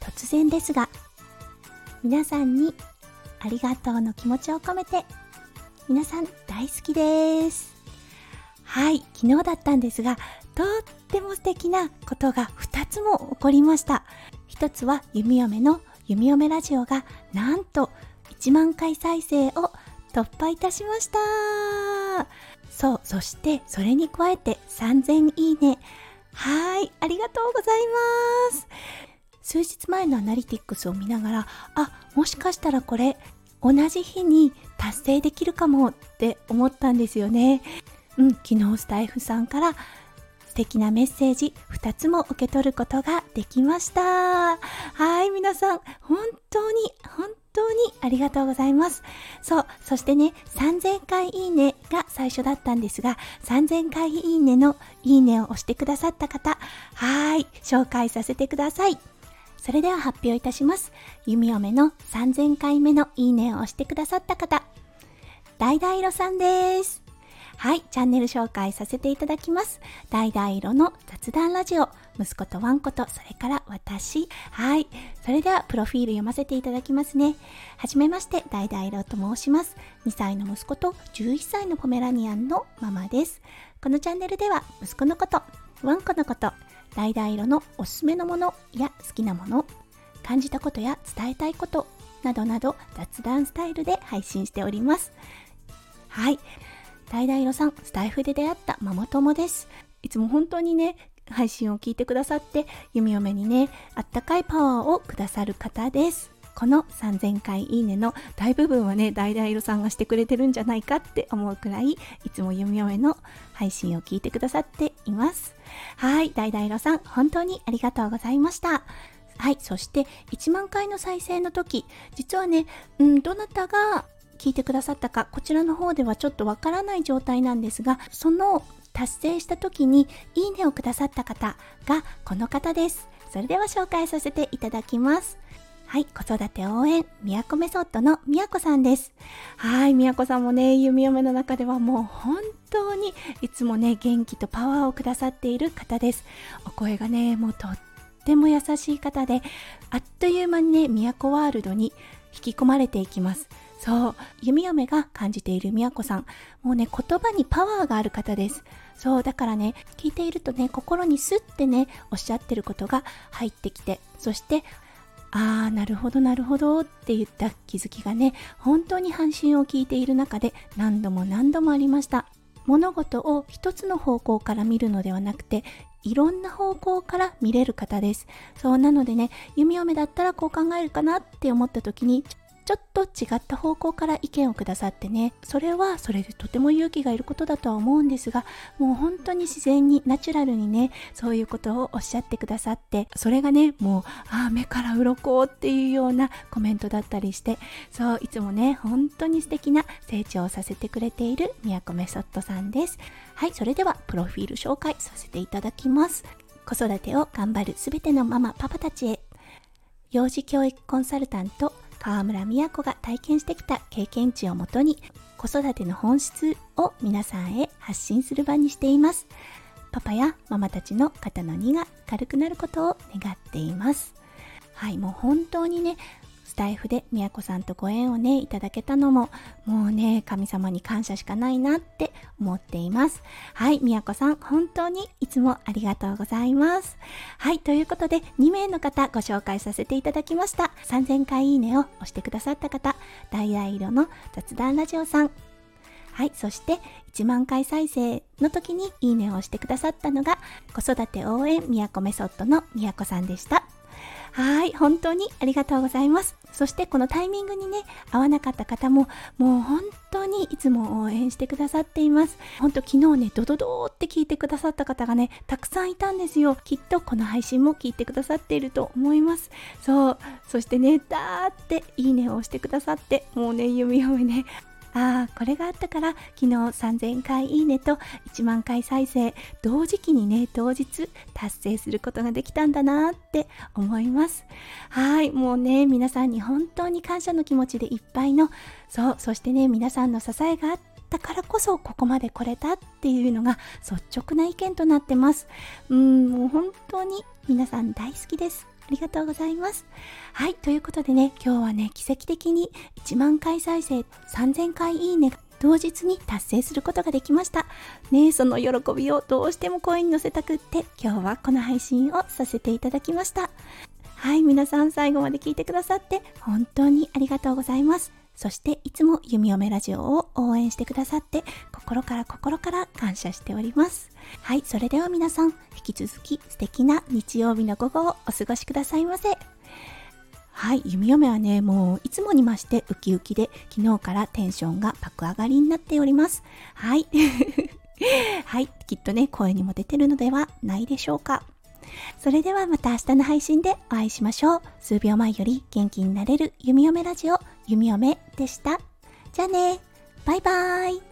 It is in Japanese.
突然ですが皆さんにありがとうの気持ちを込めて皆さん大好きです。はい昨日だったんですがとっても素敵なことが2つも起こりました。1つは弓嫁の弓嫁ラジオがなんと1万回再生を突破いたしました。そうそしてそれに加えて3000いいね。はいありがとうございます。数日前のアナリティクスを見ながらあもしかしたらこれ同じ日に達成できるかもって思ったんですよね。うん昨日スタイフさんから素敵なメッセージ2つも受け取ることができました。はい皆さん本当に本当にありがとうございますそうそしてね3000回いいねが最初だったんですが3000回いいねのいいねを押してくださった方はーい紹介させてくださいそれでは発表いたします。弓嫁の3000回目のいいねを押してくださった方、だいだいろさんです。はい、チャンネル紹介させていただきます。だいだいろの雑談ラジオ、息子とワンコと、それから私。はい、それではプロフィール読ませていただきますね。はじめまして、だいだいろと申します。2歳の息子と11歳のポメラニアンのママです。このチャンネルでは、息子のこと、ワンコのこと、橙色のおすすめのものや好きなもの感じたことや伝えたいことなどなど雑談スタイルで配信しておりますはい橙色さんスタイフで出会ったママ友ですいつも本当にね配信を聞いてくださって弓嫁にねあったかいパワーをくださる方ですこの3000回いいねの大部分はね、橙色さんがしてくれてるんじゃないかって思うくらい、いつも弓嫁の配信を聞いてくださっています。はい、橙色さん、本当にありがとうございました。はい、そして1万回の再生の時、実はね、うん、どなたが聞いてくださったか、こちらの方ではちょっとわからない状態なんですが、その達成した時にいいねをくださった方がこの方です。それでは紹介させていただきます。はい、子育て応援、みやこメソッドのみやこさんです。はい、みやこさんもね、弓嫁の中ではもう本当にいつもね、元気とパワーをくださっている方です。お声がね、もうとっても優しい方で、あっという間にね、みやこワールドに引き込まれていきます。そう、弓嫁が感じているみやこさん、もうね、言葉にパワーがある方です。そう、だからね、聞いているとね、心にスッてね、おっしゃってることが入ってきて、そして、ああなるほどなるほどって言った気づきがね本当に半信を聞いている中で何度も何度もありました。物事を一つの方向から見るのではなくていろんな方向から見れる方です。そうなのでね弓嫁だったらこう考えるかなって思った時にちょっと違った方向から意見をくださってね。それはそれでとても勇気がいることだとは思うんですがもう本当に自然にナチュラルにねそういうことをおっしゃってくださってそれがねもうああ目から鱗っていうようなコメントだったりしてそういつもね本当に素敵な成長をさせてくれている宮古メソッドさんです。はいそれではプロフィール紹介させていただきます。子育てを頑張るすべてのママパパたちへ。幼児教育コンサルタント川村美也子が体験してきた経験値をもとに子育ての本質を皆さんへ発信する場にしています。パパやママたちの肩の荷が軽くなることを願っています。はいもう本当にねスタイフで宮子さんとご縁をねいただけたのももうね神様に感謝しかないなって思っています。はい宮子さん本当にいつもありがとうございます。はいということで2名の方ご紹介させていただきました。3000回いいねを押してくださった方ダイヤ色の雑談ラジオさん。はい、そして1万回再生の時にいいねを押してくださったのが子育て応援みやこメソッドのみやこさんでした。はい、本当にありがとうございます。そしてこのタイミングにね、合わなかった方も、もう本当にいつも応援してくださっています。本当昨日ね、ドドドーって聞いてくださった方がね、たくさんいたんですよ。きっとこの配信も聞いてくださっていると思います。そう。そしてね、だーっていいねを押してくださって、もうね、弓嫁ね、ああこれがあったから昨日3000回いいねと1万回再生同時期にね当日達成することができたんだなって思いますはいもうね皆さんに本当に感謝の気持ちでいっぱいのそうそしてね皆さんの支えがあってったからこそここまで来れたっていうのが率直な意見となってます。うん、もう本当に皆さん大好きです。ありがとうございます。はい、ということでね、今日はね、奇跡的に1万回再生、3000回いいね同日に達成することができました。ねその喜びをどうしても声に乗せたくって、今日はこの配信をさせていただきました。はい、皆さん最後まで聞いてくださって本当にありがとうございます。そしていつも弓嫁ラジオを応援してくださって心から心から感謝しております。はい、それでは皆さん引き続き素敵な日曜日の午後をお過ごしくださいませ。はい、弓嫁はね、もういつもにましてウキウキで、昨日からテンションが爆上がりになっております。はい。はい、きっとね、声にも出てるのではないでしょうか。それではまた明日の配信でお会いしましょう。数秒前より元気になれる弓嫁ラジオ、弓嫁でした。じゃあね、バイバーイ。